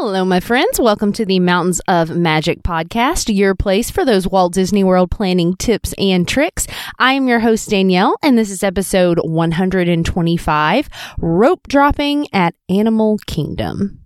Hello, my friends. Welcome to the Mountains of Magic podcast, your place for those Walt Disney World planning tips and tricks. I am your host, Daniele, and this is episode 125 Rope Dropping at Animal Kingdom.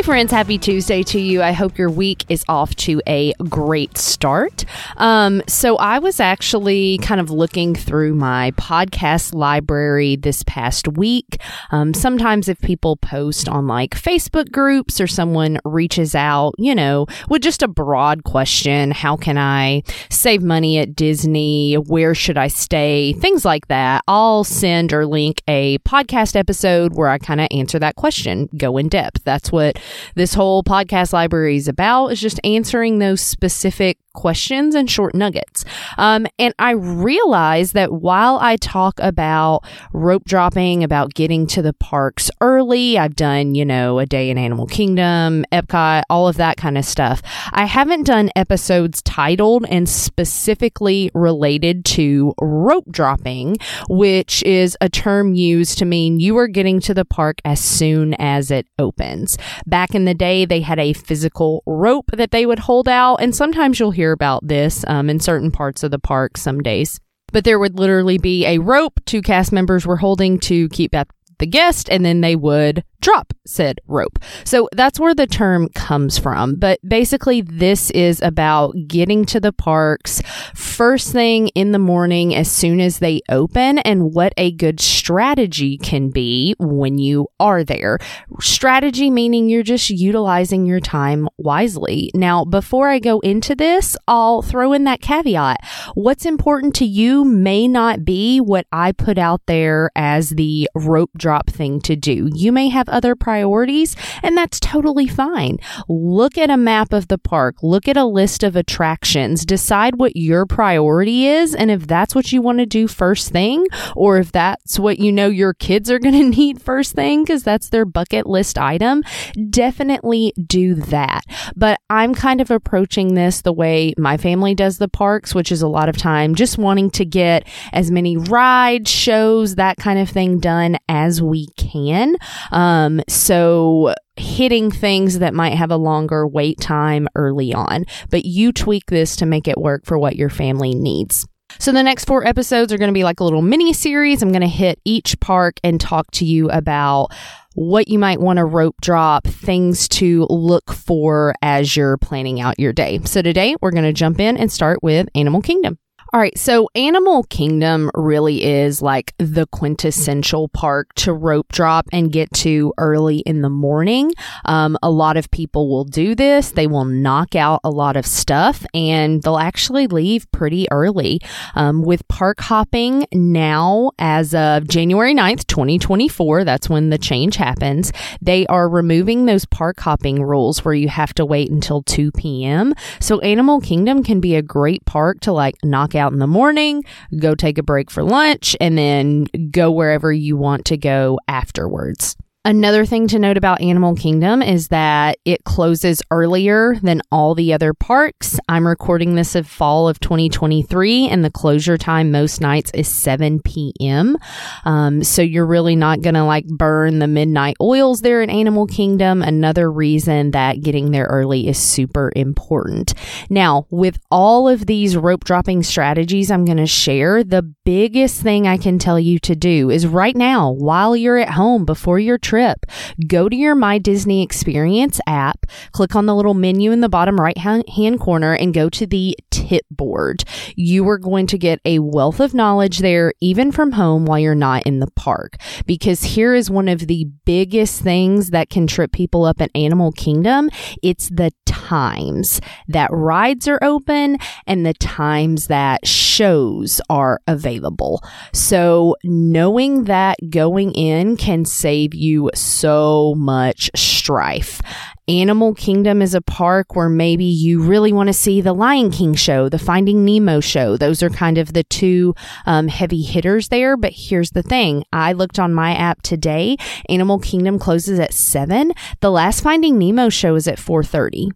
Hey, friends, happy Tuesday to you. I hope your week is off to a great start. Um, so, I was actually kind of looking through my podcast library this past week. Um, sometimes, if people post on like Facebook groups or someone reaches out, you know, with just a broad question how can I save money at Disney? Where should I stay? Things like that, I'll send or link a podcast episode where I kind of answer that question, go in depth. That's what this whole podcast library is about is just answering those specific questions and short nuggets. Um, and I realize that while I talk about rope dropping, about getting to the parks early, I've done, you know, a day in Animal Kingdom, Epcot, all of that kind of stuff. I haven't done episodes titled and specifically related to rope dropping, which is a term used to mean you are getting to the park as soon as it opens. Back in the day, they had a physical rope that they would hold out, and sometimes you'll hear about this um, in certain parts of the park some days. But there would literally be a rope two cast members were holding to keep up the guest, and then they would drop said rope. So that's where the term comes from. But basically, this is about getting to the parks first thing in the morning as soon as they open and what a good strategy can be when you are there. Strategy meaning you're just utilizing your time wisely. Now, before I go into this, I'll throw in that caveat. What's important to you may not be what I put out there as the rope drop thing to do. You may have other priorities, and that's totally fine. Look at a map of the park, look at a list of attractions, decide what your priority is, and if that's what you want to do first thing, or if that's what you know your kids are going to need first thing, because that's their bucket list item, definitely do that. But I'm kind of approaching this the way my family does the parks, which is a lot of time just wanting to get as many rides, shows, that kind of thing done as we can. Um, Um, so hitting things that might have a longer wait time early on, but you tweak this to make it work for what your family needs. So the next four episodes are going to be like a little mini series. I'm going to hit each park and talk to you about what you might want to rope drop, things to look for as you're planning out your day. So today we're going to jump in and start with Animal Kingdom. All right, so Animal Kingdom really is like the quintessential park to rope drop and get to early in the morning. Um, a lot of people will do this. They will knock out a lot of stuff and they'll actually leave pretty early. Um, with park hopping now, as of January 9th, 2024, that's when the change happens, they are removing those park hopping rules where you have to wait until 2 p.m. So Animal Kingdom can be a great park to like knock out out in the morning, go take a break for lunch, and then go wherever you want to go afterwards. Another thing to note about Animal Kingdom is that it closes earlier than all the other parks. I'm recording this of fall of 2023, and the closure time most nights is 7 p.m. Um, so you're really not going to like burn the midnight oils there in Animal Kingdom. Another reason that getting there early is super important. Now, with all of these rope dropping strategies I'm going to share, the biggest thing I can tell you to do is right now, while you're at home before your trip. Go to your My Disney Experience app, click on the little menu in the bottom right hand corner, and go to the tip board. You are going to get a wealth of knowledge there, even from home while you're not in the park. Because here is one of the biggest things that can trip people up at Animal Kingdom it's the times that rides are open and the times that shows are available. So knowing that going in can save you so much strife. Animal Kingdom is a park where maybe you really want to see the Lion King show, the Finding Nemo show. Those are kind of the two um, heavy hitters there. But here's the thing I looked on my app today. Animal Kingdom closes at 7. The last Finding Nemo show is at 4:30.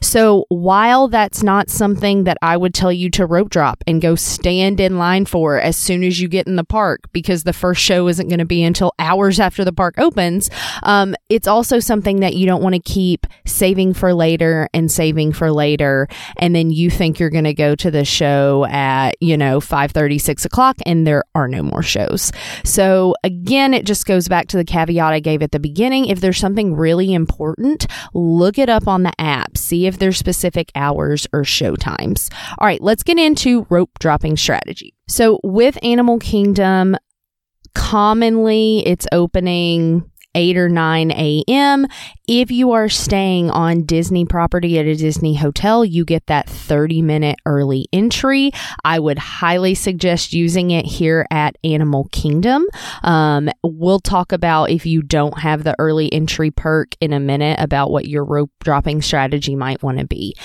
So while that's not something that I would tell you to rope drop and go stand in line for as soon as you get in the park, because the first show isn't going to be until hours after the park opens, um, it's also something that you don't want to keep saving for later and saving for later. And then you think you're going to go to the show at, you know, 5 30, 6 o'clock, and there are no more shows. So again, it just goes back to the caveat I gave at the beginning. If there's something really important, look it up on the app. See see if there's specific hours or show times. All right, let's get into rope dropping strategy. So with Animal Kingdom, commonly it's opening 8 or 9 a.m. If you are staying on Disney property at a Disney hotel, you get that 30 minute early entry. I would highly suggest using it here at Animal Kingdom. Um, we'll talk about if you don't have the early entry perk in a minute about what your rope dropping strategy might want to be.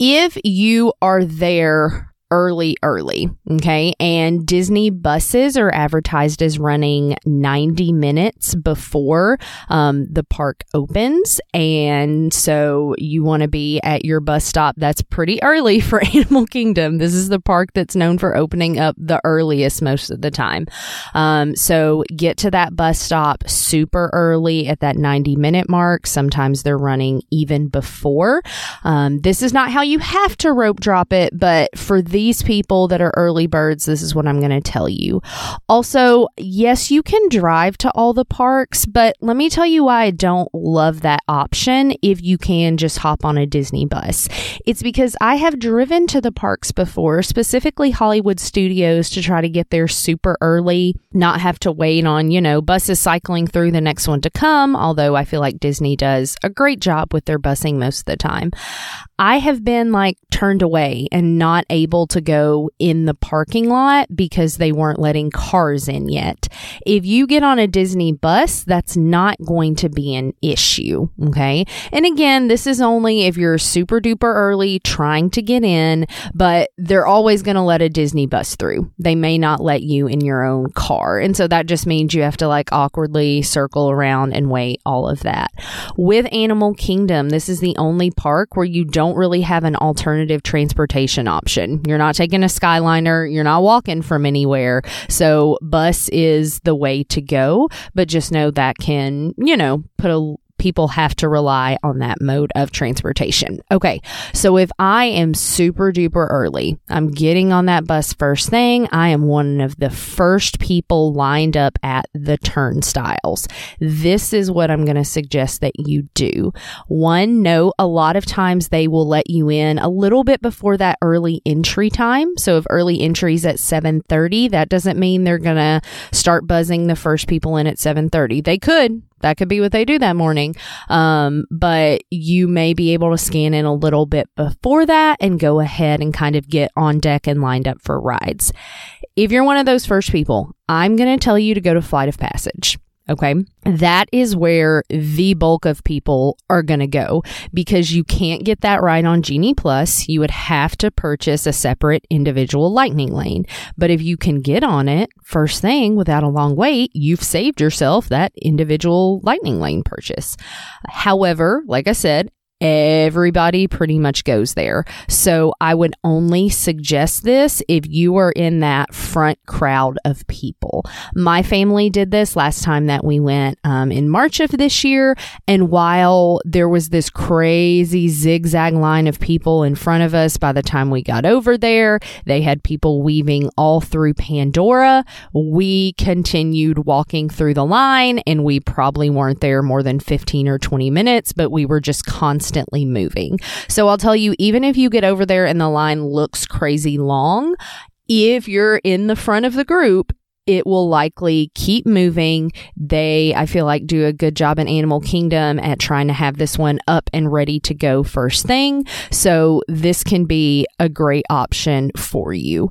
If you are there early, early. Okay. And Disney buses are advertised as running 90 minutes before um, the park opens. And so you want to be at your bus stop. That's pretty early for Animal Kingdom. This is the park that's known for opening up the earliest most of the time. Um, so get to that bus stop super early at that 90 minute mark. Sometimes they're running even before. Um, this is not how you have to rope drop it, but for the these people that are early birds, this is what I'm going to tell you. Also, yes, you can drive to all the parks, but let me tell you why I don't love that option if you can just hop on a Disney bus. It's because I have driven to the parks before, specifically Hollywood Studios, to try to get there super early, not have to wait on, you know, buses cycling through the next one to come, although I feel like Disney does a great job with their busing most of the time. I have been like turned away and not able to go in the parking lot because they weren't letting cars in yet. If you get on a Disney bus, that's not going to be an issue. Okay. And again, this is only if you're super duper early trying to get in, but they're always going to let a Disney bus through. They may not let you in your own car. And so that just means you have to like awkwardly circle around and wait, all of that. With Animal Kingdom, this is the only park where you don't really have an alternative transportation option. You're not taking a Skyliner, you're not walking from anywhere. So, bus is the way to go, but just know that can, you know, put a people have to rely on that mode of transportation. Okay, so if I am super duper early, I'm getting on that bus first thing, I am one of the first people lined up at the turnstiles. This is what I'm going to suggest that you do. One, note a lot of times they will let you in a little bit before that early entry time. So if early entry is at 7:30, that doesn't mean they're going to start buzzing the first people in at 7:30. They could, that could be what they do that morning. Um, but you may be able to scan in a little bit before that and go ahead and kind of get on deck and lined up for rides. If you're one of those first people, I'm going to tell you to go to Flight of Passage. Okay. That is where the bulk of people are going to go because you can't get that right on Genie Plus. You would have to purchase a separate individual lightning lane. But if you can get on it first thing without a long wait, you've saved yourself that individual lightning lane purchase. However, like I said, everybody pretty much goes there. So I would only suggest this if you are in that front crowd of people. My family did this last time that we went um, in March of this year. And while there was this crazy zigzag line of people in front of us by the time we got over there, they had people weaving all through Pandora. We continued walking through the line and we probably weren't there more than 15 or 20 minutes, but we were just constantly constantly moving. So I'll tell you, even if you get over there and the line looks crazy long, if you're in the front of the group, it will likely keep moving. They, I feel like, do a good job in Animal Kingdom at trying to have this one up and ready to go first thing. So this can be a great option for you.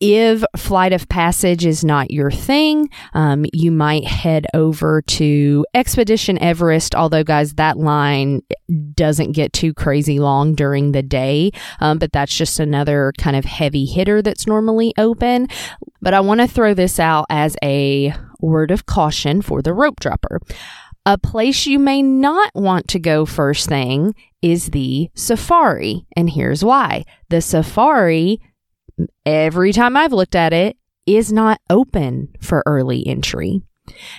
If Flight of Passage is not your thing, um, you might head over to Expedition Everest. Although, guys, that line doesn't get too crazy long during the day, um, but that's just another kind of heavy hitter that's normally open. But I want to throw this out as a word of caution for the rope dropper. A place you may not want to go first thing is the safari. And here's why. The safari every time I've looked at it, is not open for early entry.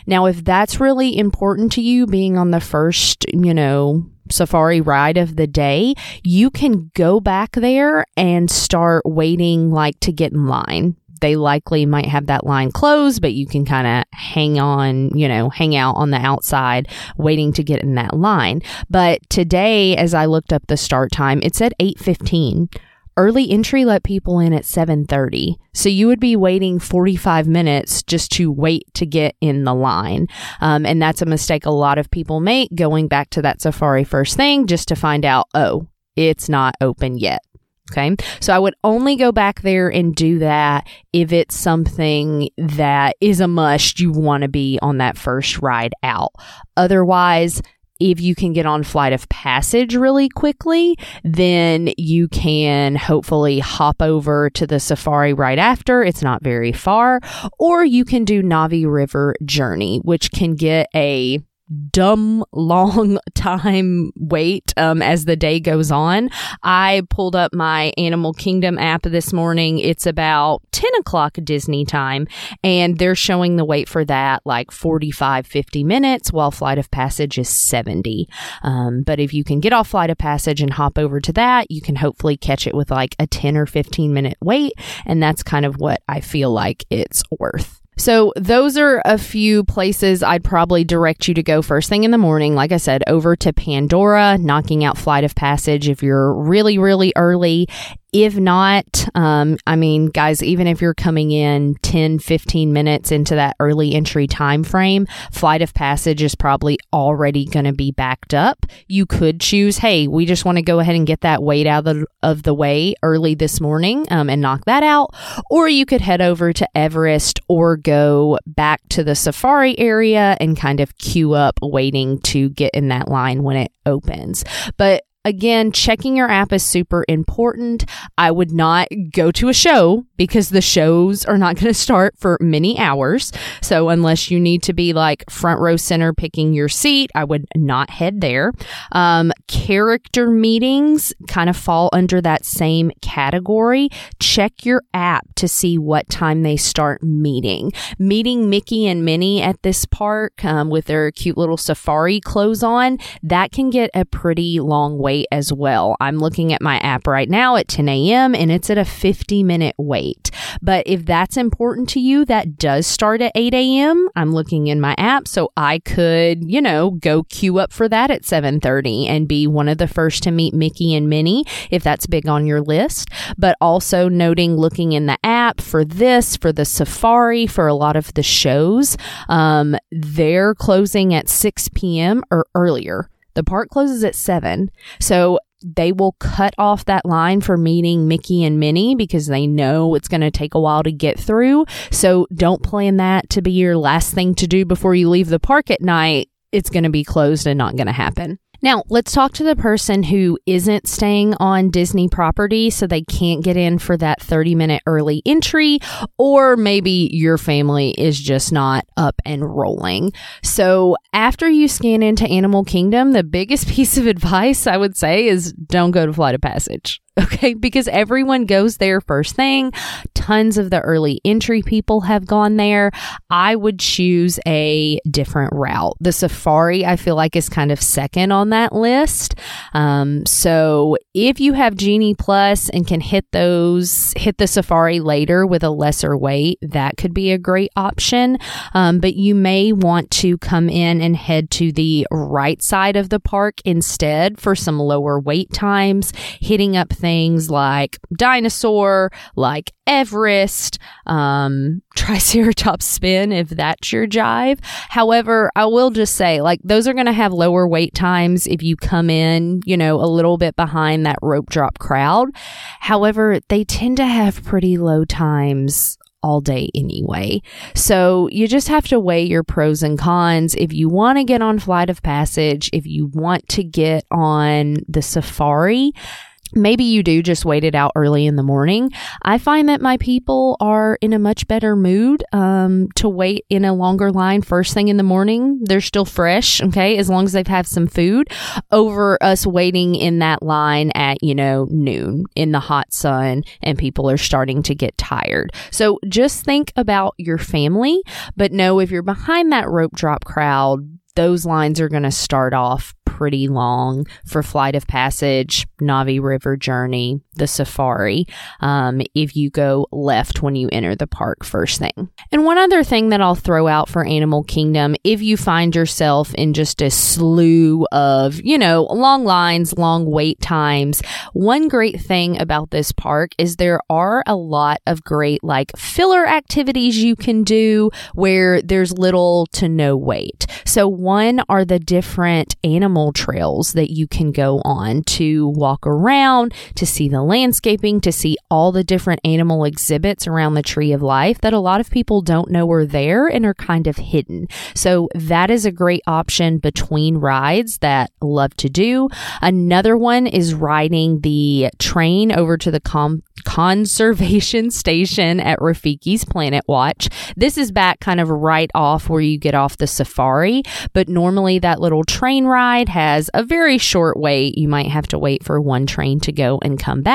Now, if that's really important to you, being on the first, you know, safari ride of the day, you can go back there and start waiting like to get in line. They likely might have that line closed, but you can kind of hang on, you know, hang out on the outside waiting to get in that line. But today, as I looked up the start time, it said 815 early entry let people in at 7:30. So you would be waiting 45 minutes just to wait to get in the line. Um, and that's a mistake a lot of people make going back to that Safari first thing just to find out, oh, it's not open yet. Okay. So I would only go back there and do that if it's something that is a must. You want to be on that first ride out. Otherwise, if you can get on flight of passage really quickly, then you can hopefully hop over to the safari right after. It's not very far. Or you can do Navi River Journey, which can get a dumb long time wait um, as the day goes on. I pulled up my Animal Kingdom app this morning. It's about 10 o'clock Disney time, and they're showing the wait for that like 45, 50 minutes, while Flight of Passage is 70. Um, but if you can get off Flight of Passage and hop over to that, you can hopefully catch it with like a 10 or 15 minute wait. And that's kind of what I feel like it's worth. So, those are a few places I'd probably direct you to go first thing in the morning. Like I said, over to Pandora, knocking out Flight of Passage if you're really, really early. If not, um, I mean, guys, even if you're coming in 10, 15 minutes into that early entry time frame, flight of passage is probably already going to be backed up. You could choose, hey, we just want to go ahead and get that wait out of the, of the way early this morning um, and knock that out. Or you could head over to Everest or go back to the safari area and kind of queue up waiting to get in that line when it opens. But Again, checking your app is super important. I would not go to a show because the shows are not going to start for many hours. So, unless you need to be like front row center picking your seat, I would not head there. Um, character meetings kind of fall under that same category. Check your app to see what time they start meeting. Meeting Mickey and Minnie at this park um, with their cute little safari clothes on, that can get a pretty long way wait as well. I'm looking at my app right now at 10 a.m. and it's at a 50 minute wait. But if that's important to you, that does start at 8 a.m. I'm looking in my app, so I could, you know, go queue up for that at 7:30 and be one of the first to meet Mickey and Minnie if that's big on your list. But also noting looking in the app for this, for the safari, for a lot of the shows, um, they're closing at 6 p.m. or earlier. The park closes at 7. So they will cut off that line for meeting Mickey and Minnie because they know it's going to take a while to get through. So don't plan that to be your last thing to do before you leave the park at night. It's going to be closed and not going to happen. Now, let's talk to the person who isn't staying on Disney property so they can't get in for that 30 minute early entry, or maybe your family is just not up and rolling. So, after you scan into Animal Kingdom, the biggest piece of advice I would say is don't go to Flight of Passage. Okay, because everyone goes there first thing. Tons of the early entry people have gone there. I would choose a different route. The safari, I feel like, is kind of second on that list. Um, so if you have Genie Plus and can hit those, hit the safari later with a lesser wait, that could be a great option. Um, but you may want to come in and head to the right side of the park instead for some lower wait times, hitting up things like dinosaur, like Everest, um, Triceratops spin, if that's your jive. However, I will just say, like, those are going to have lower wait times if you come in, you know, a little bit behind that rope drop crowd. However, they tend to have pretty low times all day anyway. So you just have to weigh your pros and cons. If you want to get on Flight of Passage, if you want to get on the safari, Maybe you do just wait it out early in the morning. I find that my people are in a much better mood um, to wait in a longer line first thing in the morning. They're still fresh, okay, as long as they've had some food, over us waiting in that line at, you know, noon in the hot sun and people are starting to get tired. So just think about your family, but know if you're behind that rope drop crowd, those lines are going to start off pretty long for Flight of Passage, Navi River Journey, the safari, um, if you go left when you enter the park first thing. And one other thing that I'll throw out for Animal Kingdom, if you find yourself in just a slew of, you know, long lines, long wait times, one great thing about this park is there are a lot of great like filler activities you can do where there's little to no wait. So one are the different animal trails that you can go on to walk around, to see the landscaping, to see all the different animal exhibits around the Tree of Life that a lot of people don't know are there and are kind of hidden. So that is a great option between rides that love to do. Another one is riding the train over to the com- conservation station at Rafiki's Planet Watch. This is back kind of right off where you get off the safari, but normally that little train ride has a very short wait. You might have to wait for one train to go and come back,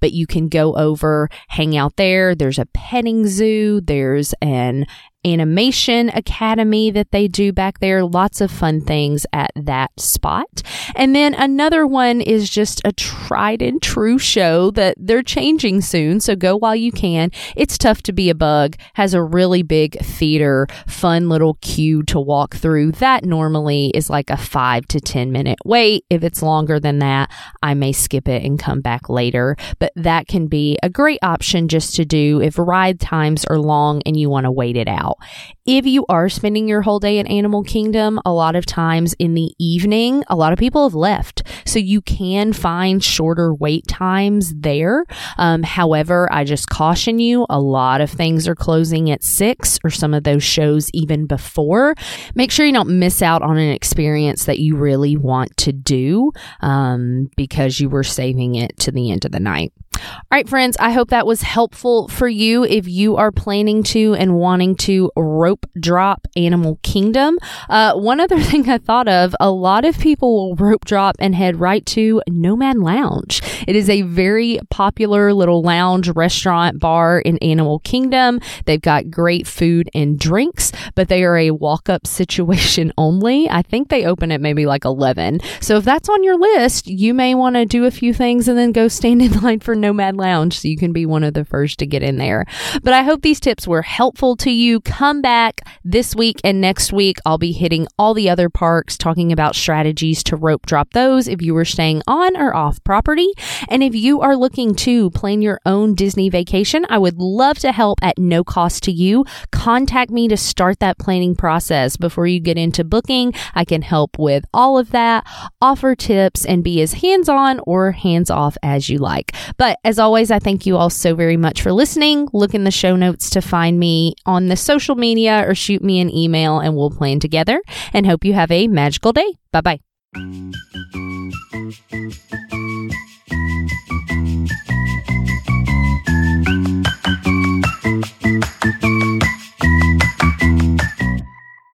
but you can go over, hang out there. There's a petting zoo, there's an animation academy that they do back there. Lots of fun things at that spot. And then another one is just a tried and true show that they're changing soon. So go while you can. It's tough to be a bug, has a really big theater, fun little queue to walk through. That normally is like a five to 10 minute wait. If it's longer than that, I may skip it and come back later. But that can be a great option just to do if ride times are long and you want to wait it out. If you are spending your whole day at Animal Kingdom, a lot of times in the evening, a lot of people have left. So you can find shorter wait times there. Um, however, I just caution you, a lot of things are closing at six or some of those shows even before. Make sure you don't miss out on an experience that you really want to do um, because you were saving it to the end of the night. All right, friends, I hope that was helpful for you if you are planning to and wanting to rope drop Animal Kingdom. Uh, one other thing I thought of a lot of people will rope drop and head right to Nomad Lounge. It is a very popular little lounge, restaurant, bar in Animal Kingdom. They've got great food and drinks, but they are a walk up situation only. I think they open at maybe like 11. So if that's on your list, you may want to do a few things and then go stand in line for Nomad Mad lounge so you can be one of the first to get in there. But I hope these tips were helpful to you. Come back this week and next week. I'll be hitting all the other parks, talking about strategies to rope drop those if you were staying on or off property. And if you are looking to plan your own Disney vacation, I would love to help at no cost to you. Contact me to start that planning process before you get into booking. I can help with all of that, offer tips, and be as hands on or hands off as you like. But as always, I thank you all so very much for listening. Look in the show notes to find me on the social media or shoot me an email and we'll plan together. And hope you have a magical day. Bye bye.